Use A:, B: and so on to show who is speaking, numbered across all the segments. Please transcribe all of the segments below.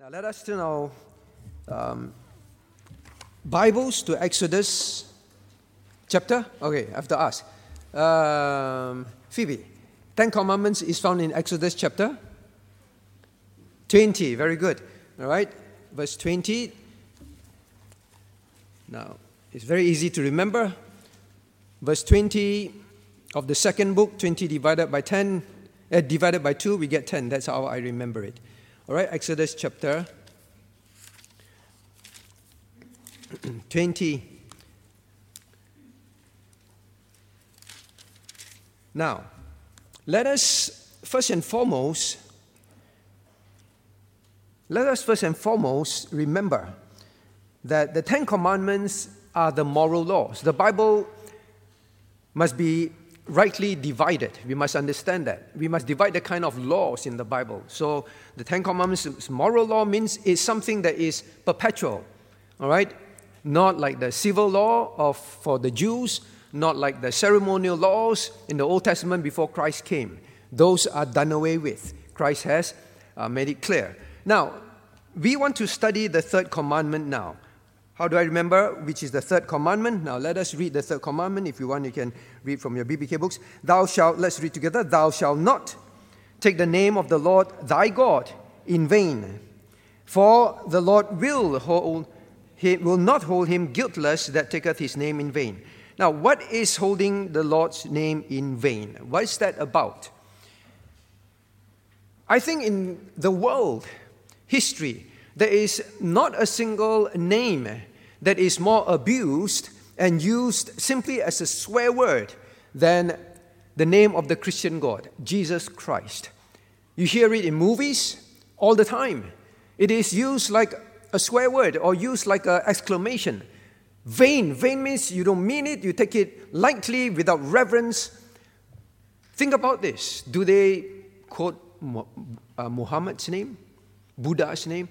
A: Now let us turn our um, Bibles to Exodus chapter. Okay, I have to ask. Um, Phoebe, Ten Commandments is found in Exodus chapter 20. Very good. All right, verse 20. Now, it's very easy to remember. Verse 20 of the second book, 20 divided by 10, uh, divided by 2, we get 10. That's how I remember it. All right, Exodus chapter 20. Now, let us first and foremost, let us first and foremost remember that the Ten Commandments are the moral laws. The Bible must be rightly divided. We must understand that. We must divide the kind of laws in the Bible. So the Ten Commandments, moral law means it's something that is perpetual, all right? Not like the civil law of, for the Jews, not like the ceremonial laws in the Old Testament before Christ came. Those are done away with. Christ has uh, made it clear. Now, we want to study the third commandment now. How do I remember which is the third commandment? Now let us read the third commandment. If you want, you can read from your BBK books. Thou shalt, let's read together. Thou shalt not take the name of the Lord thy God in vain. For the Lord will hold he will not hold him guiltless that taketh his name in vain. Now, what is holding the Lord's name in vain? What is that about? I think in the world history, there is not a single name that is more abused and used simply as a swear word than the name of the Christian God, Jesus Christ. You hear it in movies all the time. It is used like a swear word or used like an exclamation. Vain. Vain means you don't mean it, you take it lightly without reverence. Think about this. Do they quote uh, Muhammad's name? Buddha's name?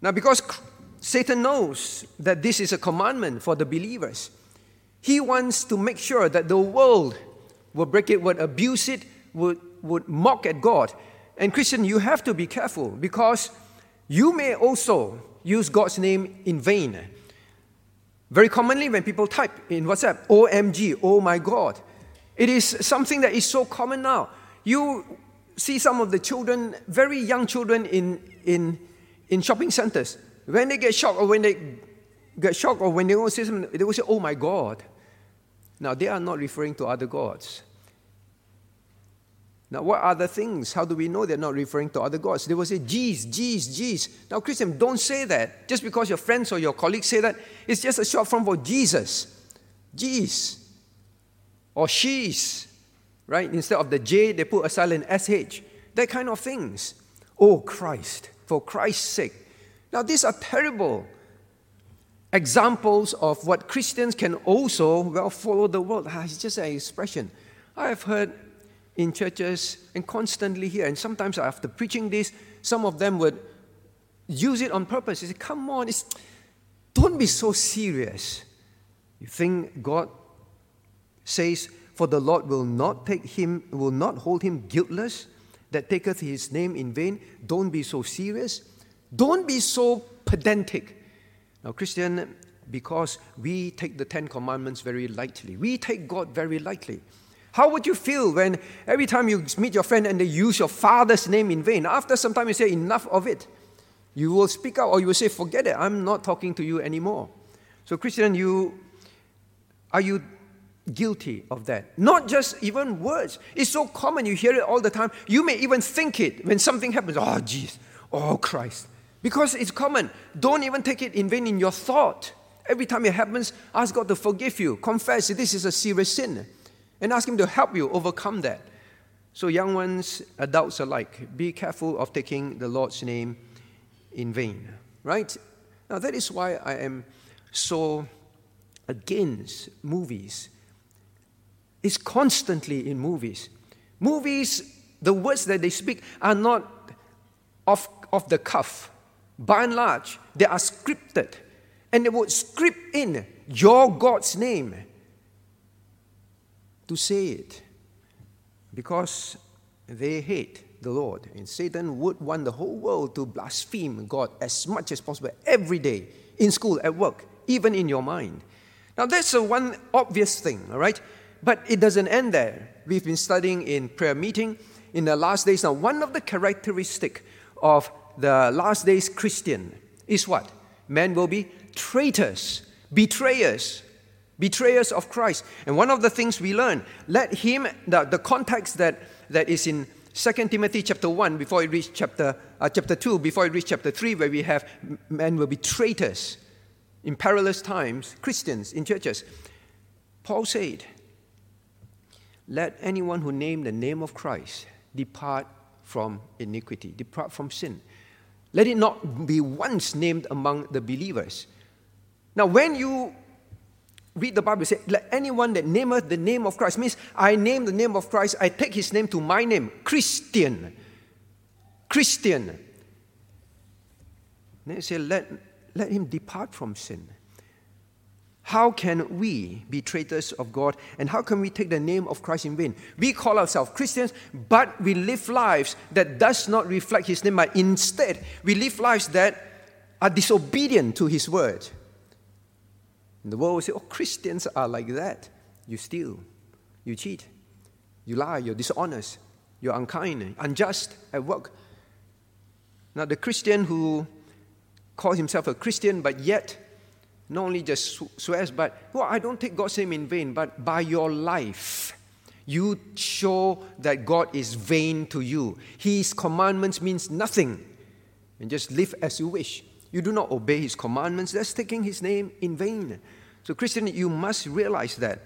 A: Now, because Satan knows that this is a commandment for the believers. He wants to make sure that the world will break it, would abuse it, would, would mock at God. And Christian, you have to be careful because you may also use God's name in vain. Very commonly, when people type in WhatsApp, OMG, oh my God, it is something that is so common now. You see some of the children, very young children in, in, in shopping centers, when they get shocked or when they get shocked or when they will say something, they will say, Oh my God. Now, they are not referring to other gods. Now, what other things? How do we know they're not referring to other gods? They will say, Jeez, Jeez, Jeez. Now, Christian, don't say that. Just because your friends or your colleagues say that, it's just a short form for Jesus. Jeez. Or she's. Right? Instead of the J, they put a silent SH. That kind of things. Oh, Christ. For Christ's sake. Now, these are terrible examples of what Christians can also, well, follow the world. Ah, it's just an expression. I have heard in churches and constantly here, and sometimes after preaching this, some of them would use it on purpose. They say, come on, it's, don't be so serious. You think God says, For the Lord will not take him, will not hold him guiltless that taketh his name in vain. Don't be so serious. Don't be so pedantic. Now, Christian, because we take the Ten Commandments very lightly, we take God very lightly. How would you feel when every time you meet your friend and they use your father's name in vain? After some time, you say, Enough of it. You will speak out or you will say, Forget it, I'm not talking to you anymore. So, Christian, you are you guilty of that? Not just even words. It's so common, you hear it all the time. You may even think it when something happens. Oh, jeez. Oh, Christ. Because it's common. Don't even take it in vain in your thought. Every time it happens, ask God to forgive you. Confess this is a serious sin. And ask Him to help you overcome that. So, young ones, adults alike, be careful of taking the Lord's name in vain. Right? Now, that is why I am so against movies. It's constantly in movies. Movies, the words that they speak are not off, off the cuff by and large, they are scripted. And they would script in your God's name to say it because they hate the Lord. And Satan would want the whole world to blaspheme God as much as possible every day, in school, at work, even in your mind. Now, that's a one obvious thing, all right? But it doesn't end there. We've been studying in prayer meeting in the last days. Now, one of the characteristic of the last days Christian is what? Men will be traitors, betrayers, betrayers of Christ. And one of the things we learn, let him, the, the context that, that is in 2 Timothy chapter 1 before we reach chapter, uh, chapter 2, before we reach chapter 3, where we have men will be traitors in perilous times, Christians in churches. Paul said, Let anyone who name the name of Christ depart from iniquity, depart from sin. Let it not be once named among the believers. Now, when you read the Bible, say, let anyone that nameth the name of Christ means I name the name of Christ, I take his name to my name, Christian. Christian. Then say, let, let him depart from sin. How can we be traitors of God and how can we take the name of Christ in vain? We call ourselves Christians, but we live lives that does not reflect his name, but instead we live lives that are disobedient to his word. And the world will say, oh, Christians are like that. You steal, you cheat, you lie, you're dishonest, you're unkind, unjust at work. Now, the Christian who calls himself a Christian, but yet not only just swears, but, well, I don't take God's name in vain, but by your life, you show that God is vain to you. His commandments means nothing. And just live as you wish you do not obey his commandments, that's taking his name in vain. So, Christian, you must realize that.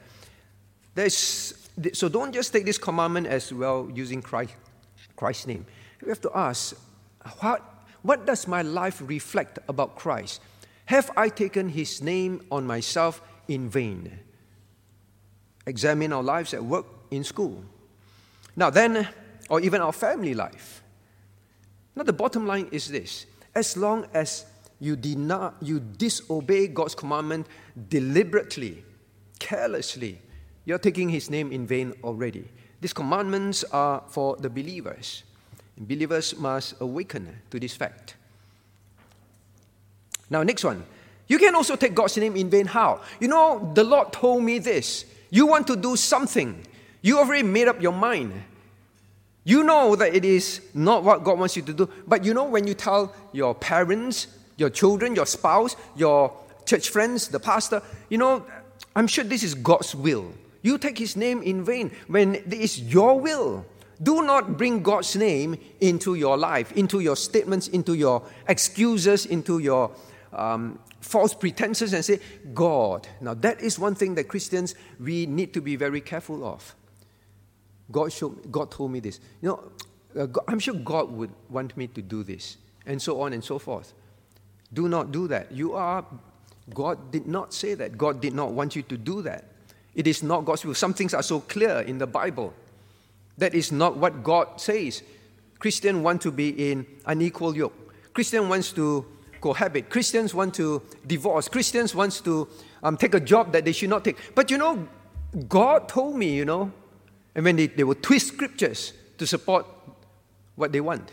A: There's, so, don't just take this commandment as well using Christ, Christ's name. You have to ask, what, what does my life reflect about Christ? Have I taken his name on myself in vain? Examine our lives at work, in school. Now, then, or even our family life. Now, the bottom line is this as long as you, deny, you disobey God's commandment deliberately, carelessly, you're taking His name in vain already. These commandments are for the believers. Believers must awaken to this fact. Now, next one. You can also take God's name in vain. How? You know, the Lord told me this. You want to do something, you already made up your mind. You know that it is not what God wants you to do. But you know, when you tell your parents, your children, your spouse, your church friends, the pastor. You know, I'm sure this is God's will. You take his name in vain when it is your will. Do not bring God's name into your life, into your statements, into your excuses, into your um, false pretenses, and say, God. Now, that is one thing that Christians, we need to be very careful of. God, showed, God told me this. You know, uh, I'm sure God would want me to do this, and so on and so forth. Do not do that. You are, God did not say that. God did not want you to do that. It is not God's will. Some things are so clear in the Bible. That is not what God says. Christian want to be in unequal yoke. Christian wants to cohabit. Christians want to divorce. Christians wants to um, take a job that they should not take. But you know, God told me, you know, and when they, they will twist scriptures to support what they want.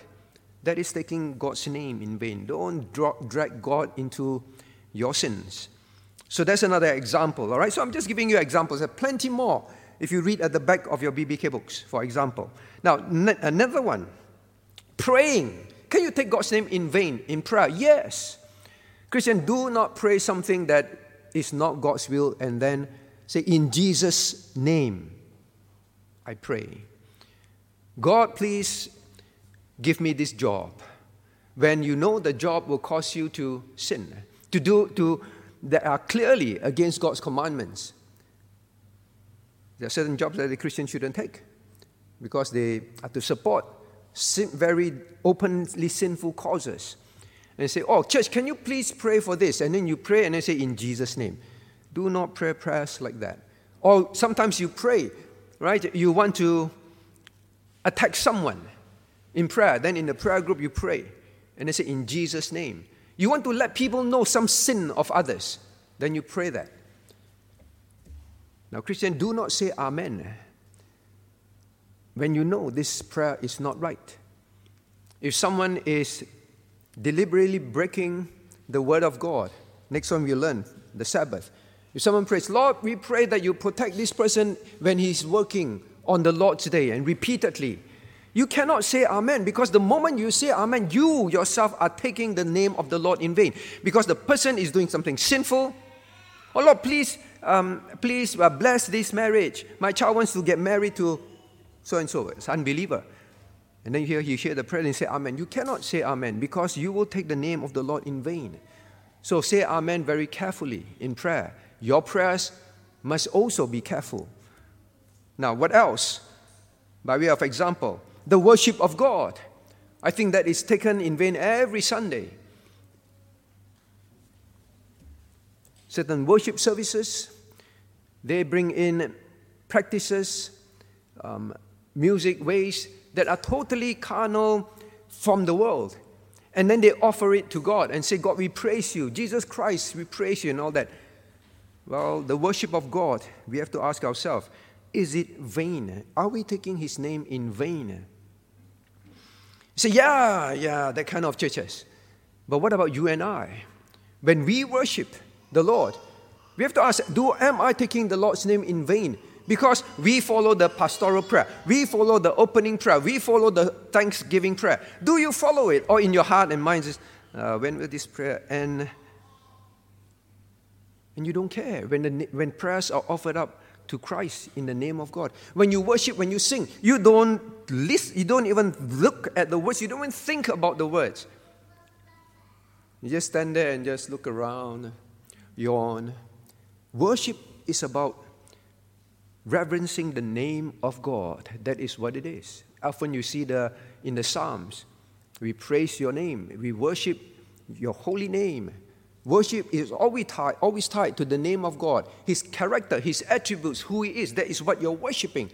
A: That is taking God's name in vain. Don't drag God into your sins. So that's another example, all right? So I'm just giving you examples. There are plenty more if you read at the back of your BBK books, for example. Now, another one praying. Can you take God's name in vain in prayer? Yes. Christian, do not pray something that is not God's will and then say, In Jesus' name, I pray. God, please give me this job when you know the job will cause you to sin to do to that are clearly against god's commandments there are certain jobs that the christian shouldn't take because they are to support very openly sinful causes and say oh church can you please pray for this and then you pray and they say in jesus name do not pray prayers like that or sometimes you pray right you want to attack someone in prayer. Then in the prayer group, you pray. And they say, In Jesus' name. You want to let people know some sin of others. Then you pray that. Now, Christian, do not say Amen when you know this prayer is not right. if someone is deliberately breaking the word of God, next one we learn the Sabbath. If someone prays, Lord, we pray that you protect this person when he's working on the Lord's day and repeatedly. You cannot say Amen because the moment you say Amen, you yourself are taking the name of the Lord in vain because the person is doing something sinful. Oh Lord, please, um, please uh, bless this marriage. My child wants to get married to so and so. It's unbeliever. And then here you hear the prayer and say Amen. You cannot say Amen because you will take the name of the Lord in vain. So say Amen very carefully in prayer. Your prayers must also be careful. Now, what else? By way of example, the worship of God. I think that is taken in vain every Sunday. Certain worship services, they bring in practices, um, music, ways that are totally carnal from the world. And then they offer it to God and say, God, we praise you. Jesus Christ, we praise you, and all that. Well, the worship of God, we have to ask ourselves is it vain? Are we taking his name in vain? Say, yeah, yeah, that kind of churches. But what about you and I? When we worship the Lord, we have to ask, do am I taking the Lord's name in vain? Because we follow the pastoral prayer, we follow the opening prayer, we follow the thanksgiving prayer. Do you follow it? Or in your heart and mind, uh, when will this prayer end? And you don't care when, the, when prayers are offered up to Christ in the name of God. When you worship, when you sing, you don't listen, you don't even look at the words, you don't even think about the words. You just stand there and just look around, yawn. Worship is about reverencing the name of God. That is what it is. Often you see the in the Psalms, we praise your name, we worship your holy name. Worship is always tied, always tied to the name of God, His character, His attributes, who He is. That is what you're worshiping.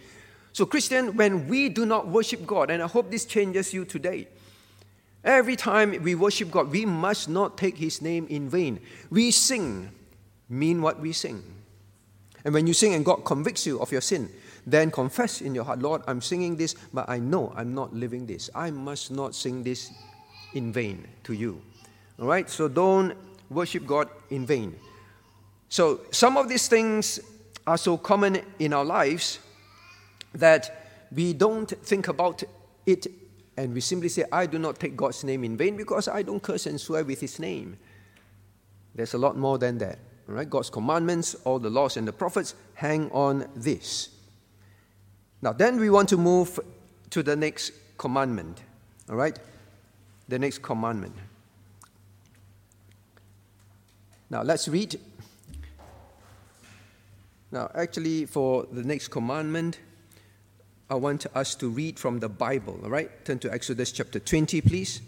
A: So, Christian, when we do not worship God, and I hope this changes you today, every time we worship God, we must not take His name in vain. We sing, mean what we sing. And when you sing and God convicts you of your sin, then confess in your heart, Lord, I'm singing this, but I know I'm not living this. I must not sing this in vain to you. All right? So don't worship God in vain. So some of these things are so common in our lives that we don't think about it and we simply say, I do not take God's name in vain because I don't curse and swear with his name. There's a lot more than that. Right? God's commandments, all the laws and the prophets hang on this. Now, then we want to move to the next commandment. All right? The next commandment. Now, let's read. Now, actually, for the next commandment, I want us to read from the Bible. All right? Turn to Exodus chapter 20, please.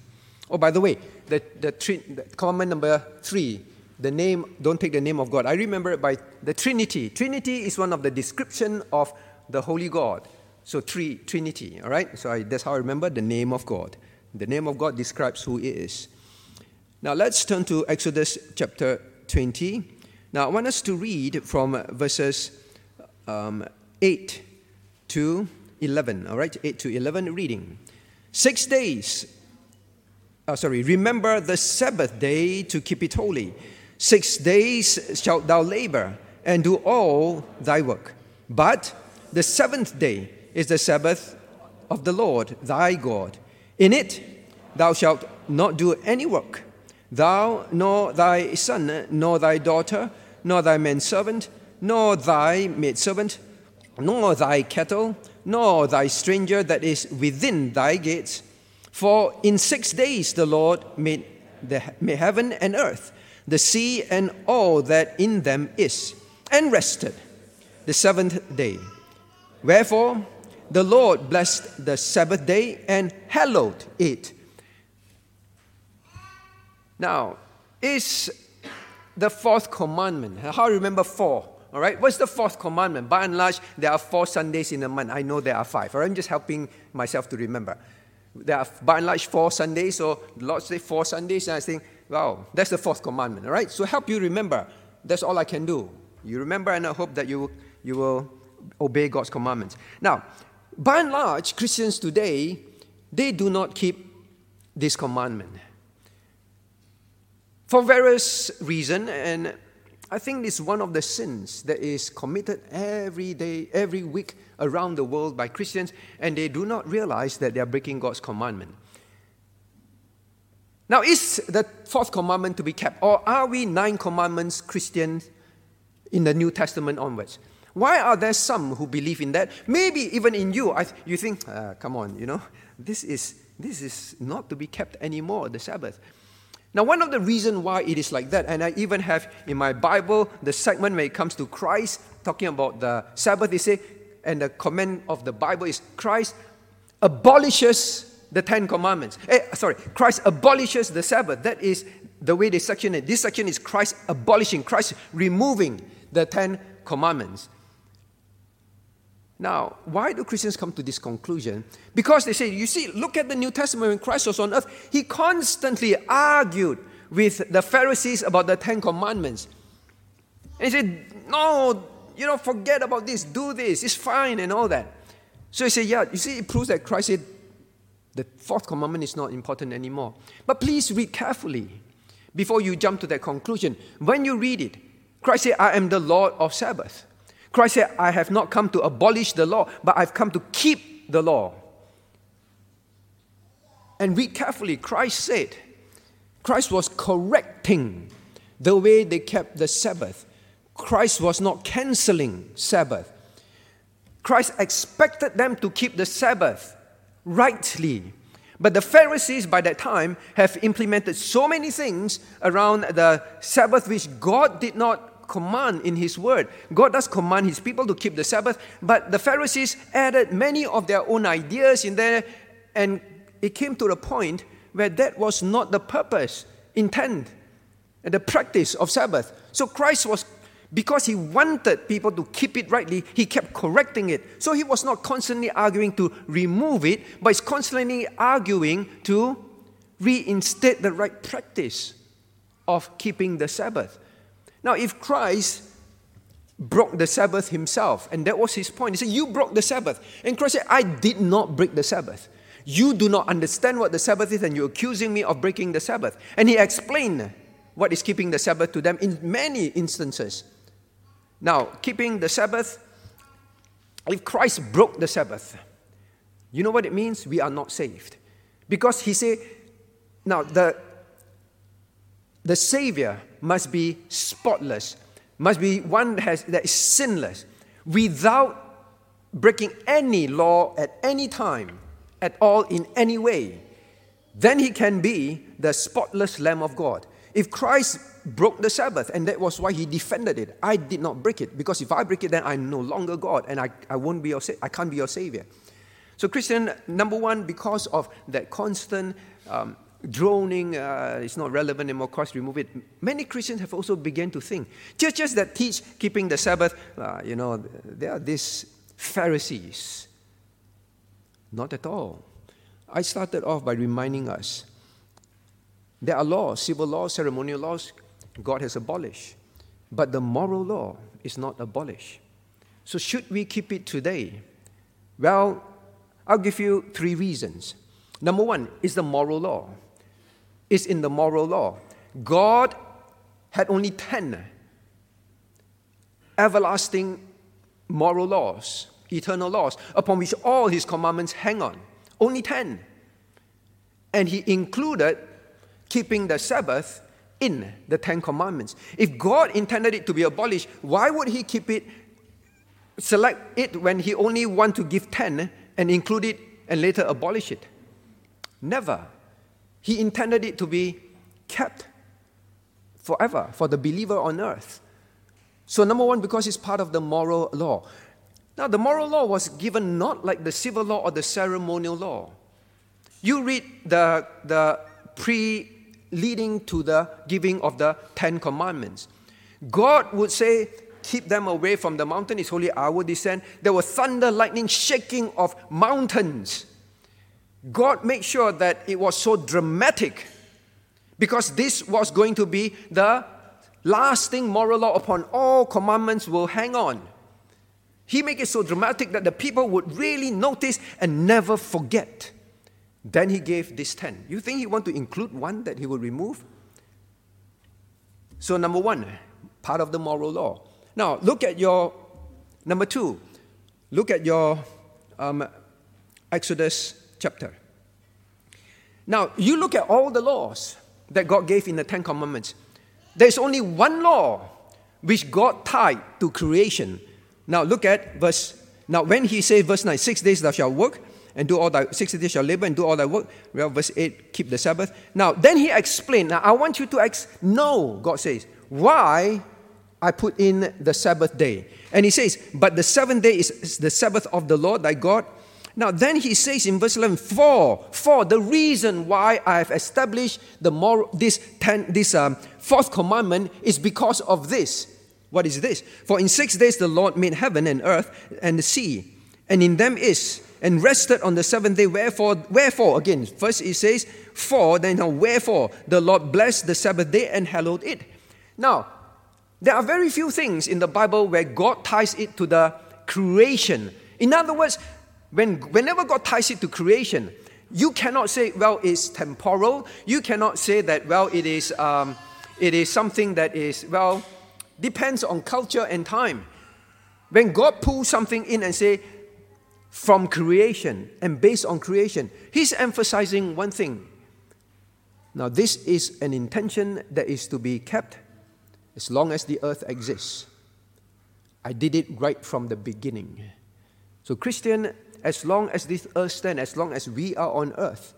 A: Oh, by the way, the, the, the commandment number three the name, don't take the name of God. I remember it by the Trinity. Trinity is one of the description of the Holy God. So three, Trinity, all right? So I, that's how I remember the name of God. The name of God describes who He is. Now let's turn to Exodus chapter 20. Now I want us to read from verses um, 8 to 11, all right? 8 to 11 reading. Six days, oh, sorry, remember the Sabbath day to keep it holy. Six days shalt thou labor and do all thy work. But the seventh day is the Sabbath of the Lord thy God. In it thou shalt not do any work, thou, nor thy son, nor thy daughter, nor thy manservant, nor thy maidservant, nor thy cattle, nor thy stranger that is within thy gates. For in six days the Lord made, the, made heaven and earth the sea and all that in them is, and rested the seventh day. Wherefore the Lord blessed the Sabbath day and hallowed it. Now, is the fourth commandment. How remember four? All right, what's the fourth commandment? By and large, there are four Sundays in a month. I know there are five. I'm just helping myself to remember. There are by and large four Sundays, so Lord say four Sundays, and I think Wow, that's the fourth commandment, all right? So help you remember. That's all I can do. You remember, and I hope that you, you will obey God's commandments. Now, by and large, Christians today, they do not keep this commandment. For various reasons, and I think it's one of the sins that is committed every day, every week around the world by Christians, and they do not realize that they are breaking God's commandment. Now, is the fourth commandment to be kept, or are we nine commandments Christians in the New Testament onwards? Why are there some who believe in that? Maybe even in you, I, you think, ah, come on, you know, this is, this is not to be kept anymore, the Sabbath. Now, one of the reasons why it is like that, and I even have in my Bible the segment when it comes to Christ, talking about the Sabbath, they say, and the comment of the Bible is Christ abolishes the Ten Commandments. Eh, sorry, Christ abolishes the Sabbath. That is the way they section it. This section is Christ abolishing, Christ removing the Ten Commandments. Now, why do Christians come to this conclusion? Because they say, you see, look at the New Testament when Christ was on earth. He constantly argued with the Pharisees about the Ten Commandments. And he said, no, you know, forget about this, do this, it's fine, and all that. So he said, yeah, you see, it proves that Christ said the fourth commandment is not important anymore. But please read carefully before you jump to that conclusion. When you read it, Christ said, I am the Lord of Sabbath. Christ said, I have not come to abolish the law, but I've come to keep the law. And read carefully, Christ said, Christ was correcting the way they kept the Sabbath. Christ was not canceling Sabbath. Christ expected them to keep the Sabbath rightly. But the Pharisees by that time have implemented so many things around the Sabbath which God did not command in His Word. God does command His people to keep the Sabbath, but the Pharisees added many of their own ideas in there, and it came to the point where that was not the purpose, intent, and the practice of Sabbath. So Christ was, because He wanted people to keep it rightly, He kept correcting it. So He was not constantly arguing to remove it, but He's constantly arguing to reinstate the right practice of keeping the Sabbath. Now, if Christ broke the Sabbath himself, and that was his point, he said, You broke the Sabbath. And Christ said, I did not break the Sabbath. You do not understand what the Sabbath is, and you're accusing me of breaking the Sabbath. And he explained what is keeping the Sabbath to them in many instances. Now, keeping the Sabbath, if Christ broke the Sabbath, you know what it means? We are not saved. Because he said, now the, the Savior must be spotless, must be one that, has, that is sinless, without breaking any law at any time, at all, in any way. Then he can be the spotless Lamb of God. If Christ broke the Sabbath, and that was why he defended it, I did not break it, because if I break it, then I'm no longer God, and I, I won't be your, I can't be your Savior. So, Christian, number one, because of that constant um, droning, uh, it's not relevant anymore, Christ remove it. Many Christians have also begun to think. Churches that teach keeping the Sabbath, uh, you know, they are these Pharisees. Not at all. I started off by reminding us there are laws, civil laws, ceremonial laws, God has abolished. But the moral law is not abolished. So, should we keep it today? Well, I'll give you three reasons. Number one is the moral law It's in the moral law. God had only 10 everlasting moral laws, eternal laws, upon which all his commandments hang on. Only 10. And he included keeping the Sabbath in the Ten Commandments. If God intended it to be abolished, why would he keep it, select it when he only want to give 10 and include it and later abolish it? Never. He intended it to be kept forever for the believer on earth. So, number one, because it's part of the moral law. Now, the moral law was given not like the civil law or the ceremonial law. You read the, the pre leading to the giving of the Ten Commandments. God would say, Keep them away from the mountain, it's holy, will descend. There was thunder, lightning, shaking of mountains. God made sure that it was so dramatic because this was going to be the lasting moral law upon all commandments will hang on. He made it so dramatic that the people would really notice and never forget Then he gave this 10. You think he want to include one that he will remove? So, number one, part of the moral law. Now, look at your, number two, look at your um, Exodus chapter. Now, you look at all the laws that God gave in the Ten Commandments. There's only one law which God tied to creation. Now, look at verse. Now, when he says, verse 9, six days thou shalt work, and do all thy six days shall labor and do all thy work. Well, verse 8, keep the Sabbath. Now, then he explained. Now, I want you to ex- know, God says, why I put in the Sabbath day. And he says, But the seventh day is the Sabbath of the Lord thy God. Now, then he says in verse 11, For, for the reason why I have established the moral, this, ten, this um, fourth commandment is because of this. What is this? For in six days the Lord made heaven and earth and the sea, and in them is and rested on the seventh day. Wherefore, wherefore, again, first it says, for, then now, wherefore, the Lord blessed the Sabbath day and hallowed it. Now, there are very few things in the Bible where God ties it to the creation. In other words, when, whenever God ties it to creation, you cannot say, well, it's temporal. You cannot say that, well, it is, um, it is something that is, well, depends on culture and time. When God pulls something in and say, from creation and based on creation. He's emphasizing one thing. Now, this is an intention that is to be kept as long as the earth exists. I did it right from the beginning. So, Christian, as long as this earth stands, as long as we are on earth,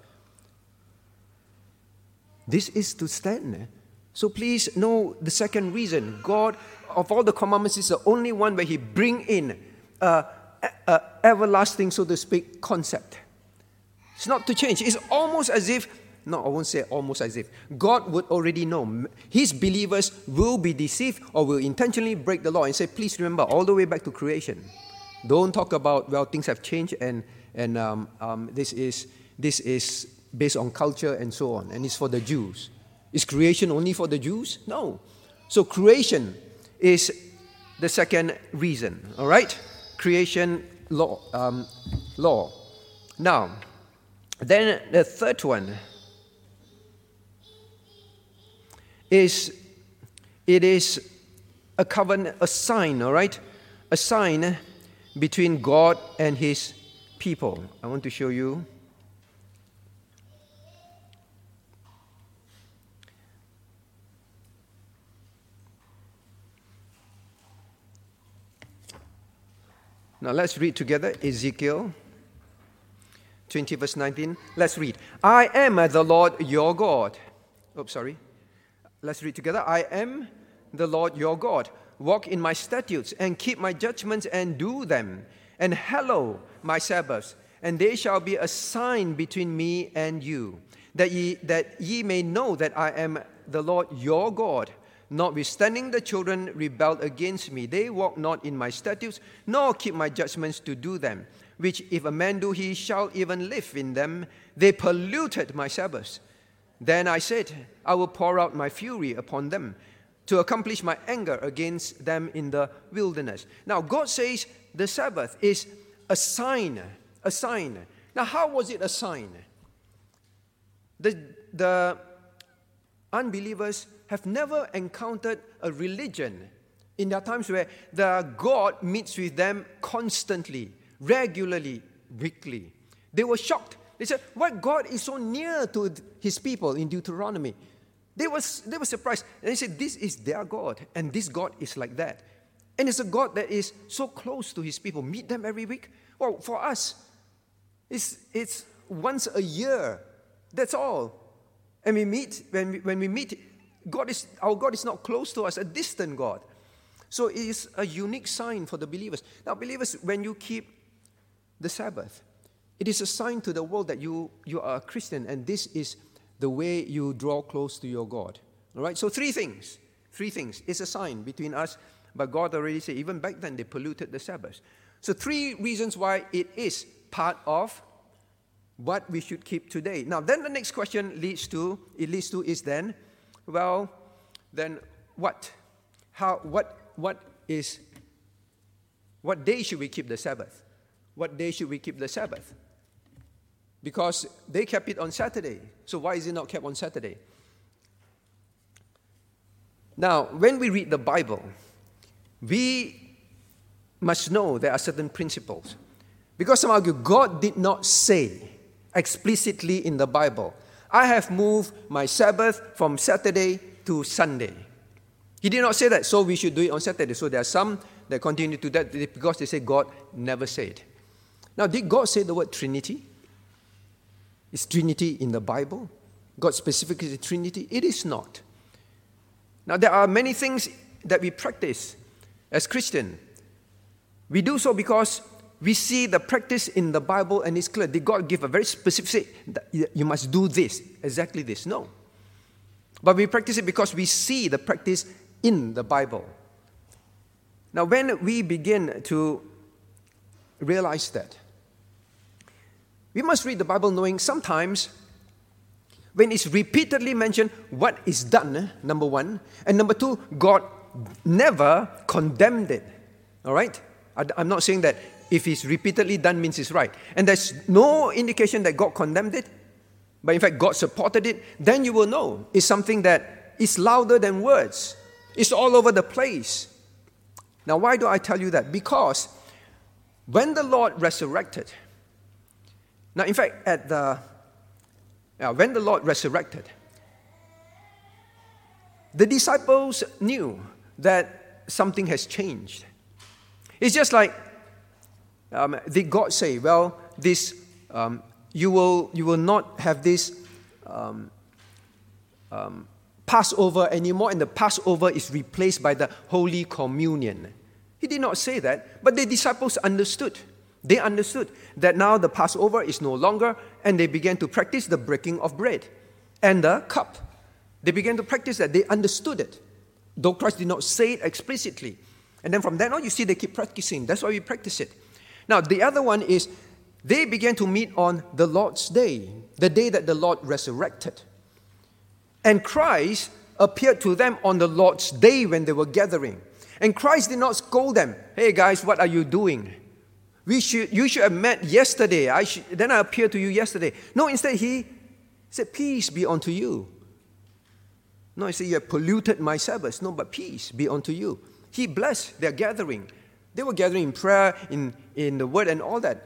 A: this is to stand. So please know the second reason. God, of all the commandments, is the only one where He bring in uh, a everlasting, so to speak, concept. It's not to change. It's almost as if, no, I won't say almost as if, God would already know. His believers will be deceived or will intentionally break the law and say, please remember, all the way back to creation. Don't talk about, well, things have changed and, and um, um, this, is, this is based on culture and so on, and it's for the Jews. Is creation only for the Jews? No. So creation is the second reason, all right? Creation law. Um, law. Now, then the third one is it is a covenant, a sign, all right? A sign between God and his people. I want to show you. Now let's read together Ezekiel 20, verse 19. Let's read. I am the Lord your God. Oh, sorry. Let's read together. I am the Lord your God. Walk in my statutes and keep my judgments and do them, and hallow my Sabbaths, and they shall be a sign between me and you, that ye, that ye may know that I am the Lord your God Notwithstanding, the children rebelled against me. They walk not in my statutes, nor keep my judgments to do them, which if a man do, he shall even live in them. They polluted my Sabbaths. Then I said, I will pour out my fury upon them to accomplish my anger against them in the wilderness. Now, God says the Sabbath is a sign, a sign. Now, how was it a sign? The, the unbelievers have never encountered a religion in their times where the God meets with them constantly, regularly, weekly. They were shocked. They said, Why God is so near to his people in Deuteronomy? They, was, they were surprised. And they said, This is their God, and this God is like that. And it's a God that is so close to his people. Meet them every week. Well, for us, it's, it's once a year. That's all. And we meet, when we, when we meet, God is, our God is not close to us, a distant God. So it is a unique sign for the believers. Now, believers, when you keep the Sabbath, it is a sign to the world that you, you are a Christian and this is the way you draw close to your God. All right? So, three things. Three things. It's a sign between us, but God already said, even back then, they polluted the Sabbath. So, three reasons why it is part of what we should keep today. Now, then the next question leads to, it leads to is then, well, then what? How, what, what is, what day should we keep the Sabbath? What day should we keep the Sabbath? because they kept it on Saturday. So why is it not kept on Saturday? Now, when we read the Bible, we must know there are certain principles. Because some argue God did not say explicitly in the Bible, I have moved my Sabbath from Saturday to Sunday. He did not say that, so we should do it on Saturday. So there are some that continue to that because they say God never said. Now, did God say the word Trinity? Is Trinity in the Bible? God specifically Trinity? It is not. Now, there are many things that we practice as Christian. We do so because we see the practice in the Bible and it's clear. Did God give a very specific, you must do this, exactly this? No. But we practice it because we see the practice in the Bible. Now, when we begin to realize that, we must read the Bible knowing sometimes when it's repeatedly mentioned what is done, number one, and number two, God never condemned it. All right? I'm not saying that if it's repeatedly done means it's right. And there's no indication that God condemned it, but in fact, God supported it, then you will know it's something that is louder than words. It's all over the place. Now, why do I tell you that? Because when the Lord resurrected, now, in fact, at the uh, when the Lord resurrected, the disciples knew that something has changed. It's just like, um, did God say, well, this, um, you, will, you will not have this um, um Passover anymore, and the Passover is replaced by the Holy Communion. He did not say that, but the disciples understood. They understood that now the Passover is no longer, and they began to practice the breaking of bread and the cup. They began to practice that. They understood it, though Christ did not say it explicitly. And then from then on, you see they keep practicing. That's why we practice it. Now, the other one is they began to meet on the Lord's day, the day that the Lord resurrected. And Christ appeared to them on the Lord's day when they were gathering. And Christ did not scold them. Hey guys, what are you doing? We should, you should have met yesterday. I should, then I appeared to you yesterday. No, instead he said, Peace be unto you. No, he said, You have polluted my Sabbath. No, but peace be unto you. He blessed their gathering. They were gathering in prayer, in, in the word, and all that.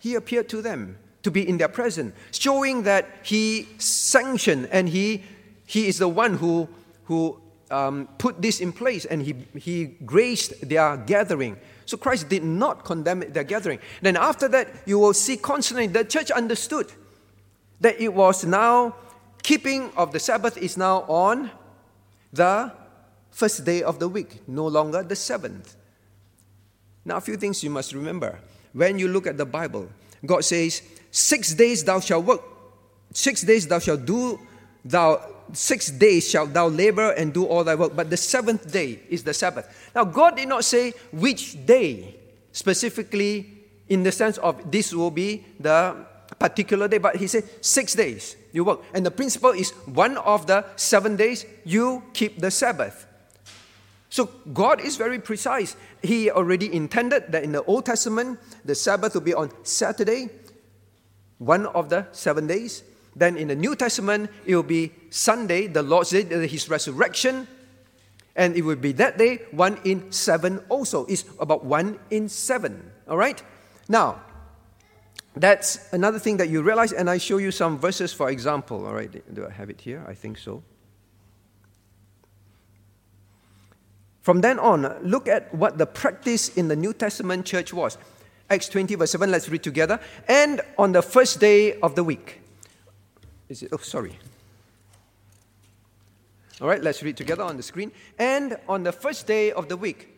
A: He appeared to them to be in their presence, showing that he sanctioned and he he is the one who, who um, put this in place and he, he graced their gathering. So Christ did not condemn their gathering. Then after that, you will see constantly the church understood that it was now keeping of the Sabbath is now on the first day of the week, no longer the seventh. Now, a few things you must remember. When you look at the Bible, God says, Six days thou shalt work, six days thou shalt do thou six days shalt thou labor and do all thy work, but the seventh day is the Sabbath. Now, God did not say which day specifically in the sense of this will be the particular day, but He said six days you work. And the principle is one of the seven days you keep the Sabbath. So God is very precise. He already intended that in the Old Testament, the Sabbath will be on Saturday, one of the seven days. Then in the New Testament, it will be Sunday, the Lord's Day, His resurrection. And it will be that day, one in seven also. It's about one in seven. All right? Now, that's another thing that you realize, and I show you some verses for example. All right, do I have it here? I think so. From then on, look at what the practice in the New Testament church was. Acts 20, verse 7, let's read together. And on the first day of the week, is it? Oh, sorry. All right, let's read together on the screen. And on the first day of the week,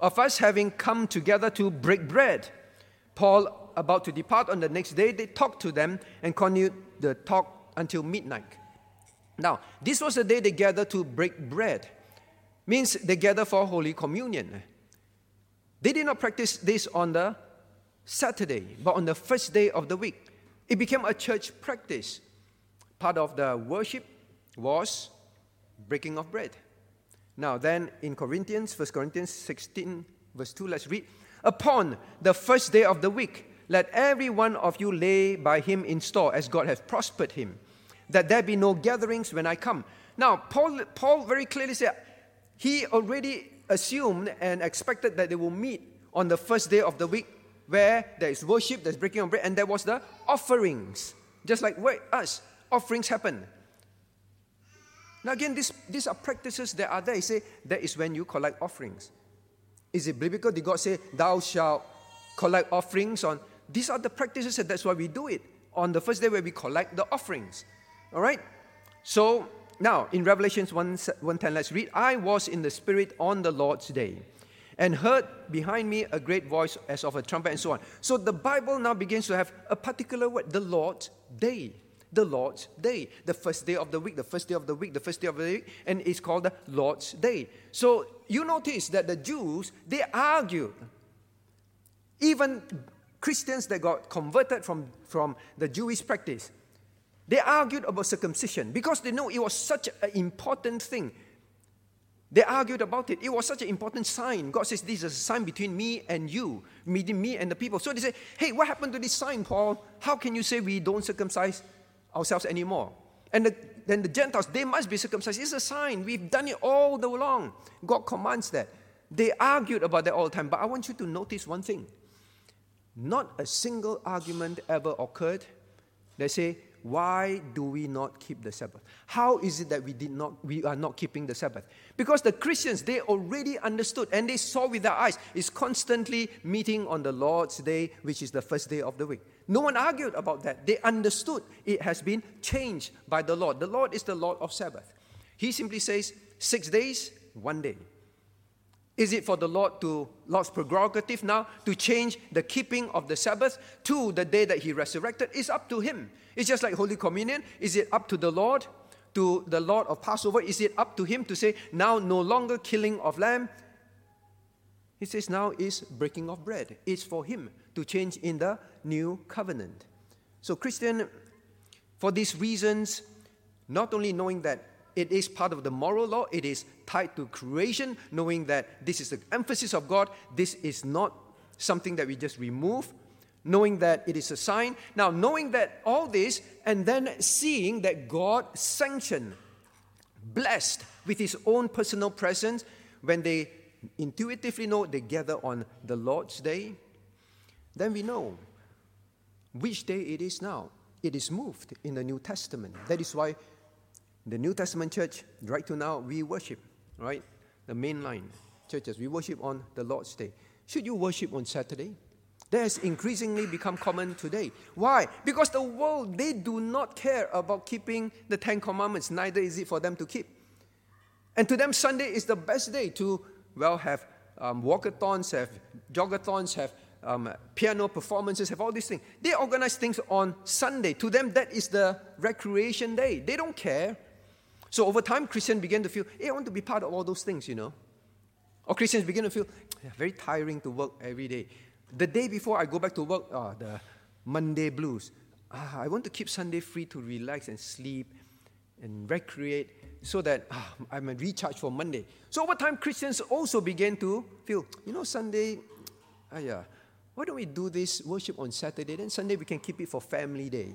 A: of us having come together to break bread, Paul, about to depart on the next day, they talked to them and continued the talk until midnight. Now, this was the day they gathered to break bread. Means they gather for Holy Communion. They did not practice this on the Saturday, but on the first day of the week. It became a church practice part of the worship was breaking of bread. Now, then in Corinthians, 1 Corinthians 16, verse 2, let's read. Upon the first day of the week, Let every one of you lay by him in store as God has prospered him, that there be no gatherings when I come. Now, Paul, Paul very clearly said he already assumed and expected that they will meet on the first day of the week where there is worship, there's breaking of bread, and there was the offerings. Just like where us, offerings happen. Now, again, this, these are practices that are there. He say that is when you collect offerings. Is it biblical? Did God say, Thou shalt collect offerings on? These are the practices, and that's why we do it on the first day where we collect the offerings. All right? So, now in Revelations 1, 110, let's read. I was in the Spirit on the Lord's day and heard behind me a great voice as of a trumpet, and so on. So the Bible now begins to have a particular word, the Lord's day the Lord's Day, the first day of the week, the first day of the week, the first day of the week, and it's called the Lord's Day. So you notice that the Jews, they argued. Even Christians that got converted from, from the Jewish practice, they argued about circumcision because they know it was such an important thing. They argued about it. It was such an important sign. God says, This is a sign between me and you, between me and the people. So they say, Hey, what happened to this sign, Paul? How can you say we don't circumcise ourselves anymore. And the, then the Gentiles, they must be circumcised. It's a sign. We've done it all the long. God commands that. They argued about that all the time. But I want you to notice one thing. Not a single argument ever occurred. They say, why do we not keep the Sabbath? How is it that we did not we are not keeping the Sabbath? Because the Christians they already understood and they saw with their eyes is constantly meeting on the Lord's day, which is the first day of the week. No one argued about that. They understood it has been changed by the Lord. The Lord is the Lord of Sabbath. He simply says six days, one day. Is it for the Lord to, Lord's prerogative now to change the keeping of the Sabbath to the day that He resurrected? It's up to Him. It's just like Holy Communion. Is it up to the Lord, to the Lord of Passover? Is it up to Him to say, now no longer killing of lamb? He says, now is breaking of bread. It's for Him to change in the new covenant. So, Christian, for these reasons, not only knowing that it is part of the moral law, it is tied to creation, knowing that this is the emphasis of God, this is not something that we just remove, knowing that it is a sign. Now, knowing that all this, and then seeing that God sanctioned, blessed with His own personal presence when they intuitively know they gather on the Lord's day, then we know which day it is now. It is moved in the New Testament. That is why the New Testament church, right to now, we worship, right? The main line churches, we worship on the Lord's Day. Should you worship on Saturday? That has increasingly become common today. Why? Because the world, they do not care about keeping the Ten Commandments, neither is it for them to keep. And to them, Sunday is the best day to, well, have um, walkathons, have jogathons, have um, piano performances, have all these things. They organize things on Sunday. To them, that is the recreation day. They don't care. So over time, Christians began to feel, hey, I want to be part of all those things, you know. Or Christians begin to feel, very tiring to work every day. The day before I go back to work, oh, the Monday blues. Ah, I want to keep Sunday free to relax and sleep and recreate so that ah, I'm recharged for Monday. So over time, Christians also began to feel, you know, Sunday, ah, yeah, why don't we do this worship on Saturday? Then Sunday we can keep it for family day,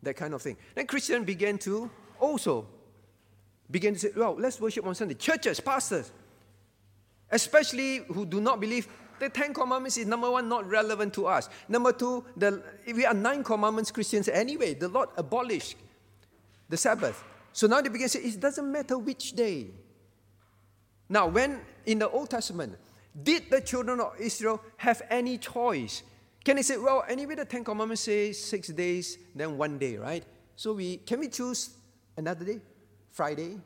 A: that kind of thing. Then Christians began to also begin to say, well, let's worship on Sunday. Churches, pastors, especially who do not believe the Ten Commandments is number one, not relevant to us. Number two, the, we are nine commandments Christians anyway. The Lord abolished the Sabbath. So now they begin to say, it doesn't matter which day. Now, when in the Old Testament, did the children of Israel have any choice? Can they say, well, anyway, the Ten Commandments say six days, then one day, right? So we can we choose another day? Friday,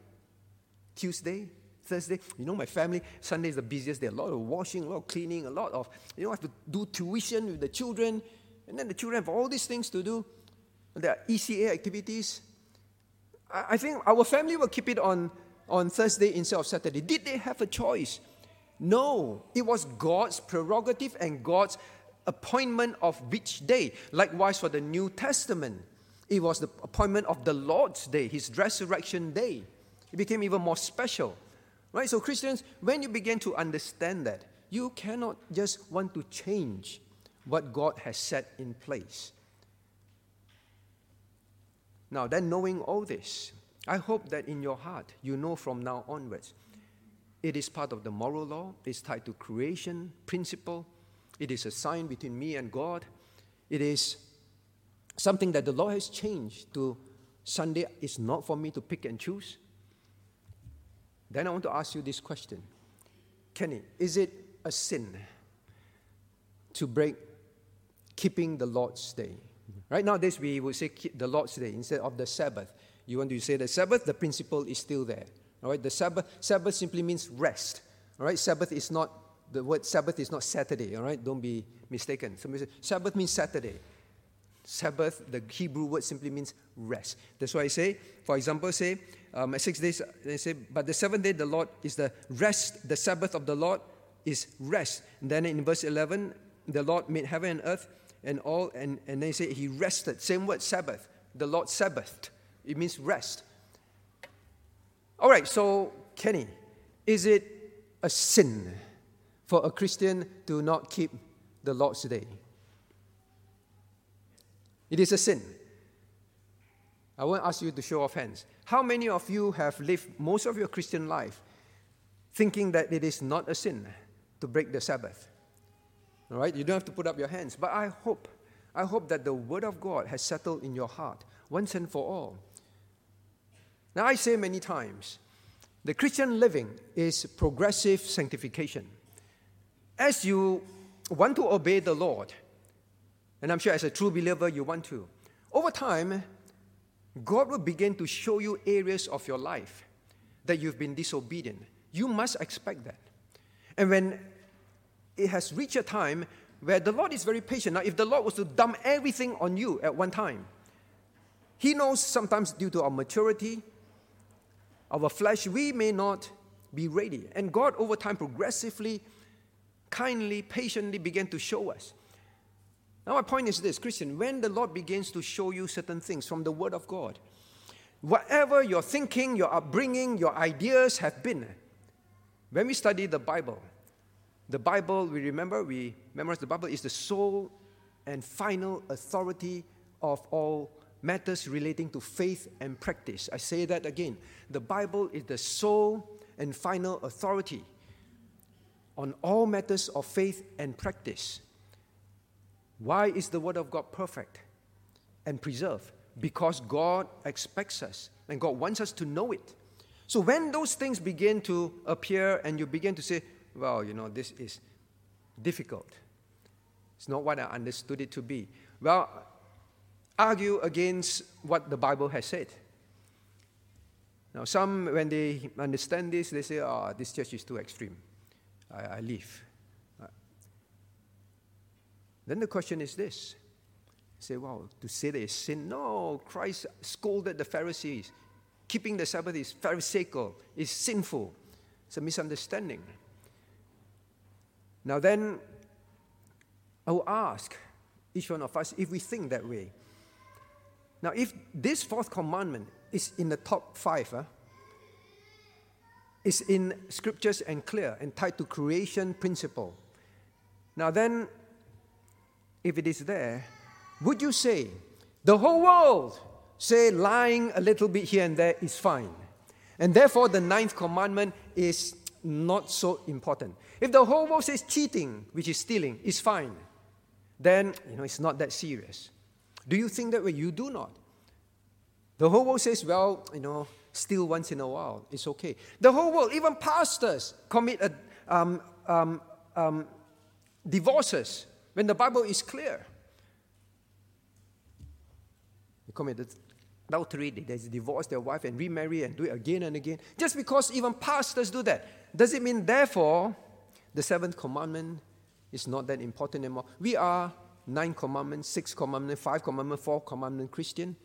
A: Tuesday, Thursday. You know, my family, Sunday is the busiest day. A lot of washing, a lot of cleaning, a lot of, you know, I have to do tuition with the children. And then the children have all these things to do. There are ECA activities. I think our family will keep it on, on Thursday instead of Saturday. Did they have a choice? No, it was God's prerogative and God's appointment of which day. Likewise, for the New Testament, it was the appointment of the Lord's day, his resurrection day. It became even more special. Right? So, Christians, when you begin to understand that, you cannot just want to change what God has set in place. Now, then, knowing all this, I hope that in your heart you know from now onwards it is part of the moral law, it's tied to creation principle, it is a sign between me and God, it is something that the law has changed to Sunday is not for me to pick and choose. Then I want to ask you this question Kenny, is it a sin to break keeping the Lord's Day? Right nowadays, we would say the Lord's Day instead of the Sabbath. You want to say the Sabbath, the principle is still there. All right, the Sabbath, Sabbath simply means rest. All right, Sabbath is not, the word Sabbath is not Saturday. All right, don't be mistaken. Somebody say, Sabbath means Saturday. Sabbath, the Hebrew word simply means rest. That's why I say, for example, say, um, six days, they say, but the seventh day, the Lord is the rest, the Sabbath of the Lord is rest. And then in verse 11, the Lord made heaven and earth and all, and, and they say he rested. Same word, Sabbath. The Lord Sabbathed. It means rest. All right, so Kenny, is it a sin for a Christian to not keep the Lord's Day? It is a sin. I won't ask you to show off hands. How many of you have lived most of your Christian life thinking that it is not a sin to break the Sabbath? All right, you don't have to put up your hands, but I hope, I hope that the Word of God has settled in your heart once and for all. Now, I say many times, the Christian living is progressive sanctification. As you want to obey the Lord, and I'm sure as a true believer you want to, over time, God will begin to show you areas of your life that you've been disobedient. You must expect that. And when it has reached a time where the Lord is very patient. Now, if the Lord was to dump everything on you at one time, He knows sometimes due to our maturity, our flesh, we may not be ready. And God, over time, progressively, kindly, patiently began to show us. Now, my point is this Christian, when the Lord begins to show you certain things from the Word of God, whatever your thinking, your upbringing, your ideas have been, when we study the Bible, the Bible, we remember, we memorize the Bible is the sole and final authority of all matters relating to faith and practice. I say that again. The Bible is the sole and final authority on all matters of faith and practice. Why is the Word of God perfect and preserved? Because God expects us and God wants us to know it. So when those things begin to appear and you begin to say, well, you know, this is difficult. It's not what I understood it to be. Well, argue against what the Bible has said. Now, some, when they understand this, they say, oh, this church is too extreme. I, I leave. Then the question is this. say, well, to say that it's sin? No, Christ scolded the Pharisees. Keeping the Sabbath is pharisaical, is sinful. It's a misunderstanding. Now, then, I will ask each one of us if we think that way. Now, if this fourth commandment is in the top five, uh, is in scriptures and clear and tied to creation principle. Now, then, if it is there, would you say the whole world say lying a little bit here and there is fine? And therefore, the ninth commandment is not so important. If the whole world says cheating, which is stealing, is fine, then you know it's not that serious. Do you think that way? You do not. The whole world says, well, you know, steal once in a while, it's okay. The whole world, even pastors, commit a, um, um, um, divorces when the Bible is clear. They commit adultery, they divorce their wife and remarry and do it again and again. Just because even pastors do that, does it mean, therefore, the seventh commandment is not that important anymore? We are nine commandments, six commandments, five commandments, four commandments Christian.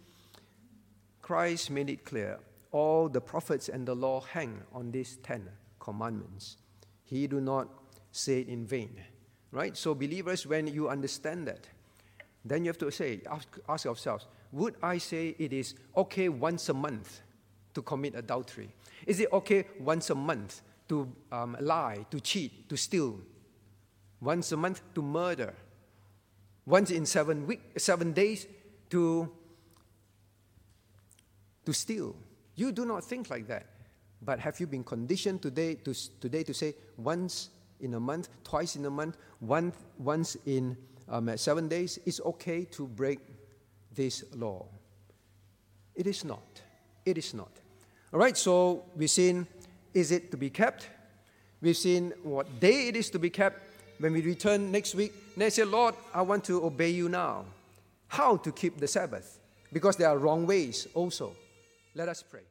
A: Christ made it clear all the prophets and the law hang on these ten commandments. He do not say it in vain. Right? So, believers, when you understand that, then you have to say, ask, ask yourselves, would I say it is okay once a month to commit adultery? Is it okay once a month to um, lie, to cheat, to steal, once a month to murder. once in seven, week, seven days to, to steal. You do not think like that. But have you been conditioned today to, today to say once in a month, twice in a month, one, once in um, seven days, it's okay to break this law? It is not. It is not. All right, so we've seen is it to be kept? We've seen what day it is to be kept. When we return next week, they say, Lord, I want to obey you now. How to keep the Sabbath? Because there are wrong ways also. Let us pray.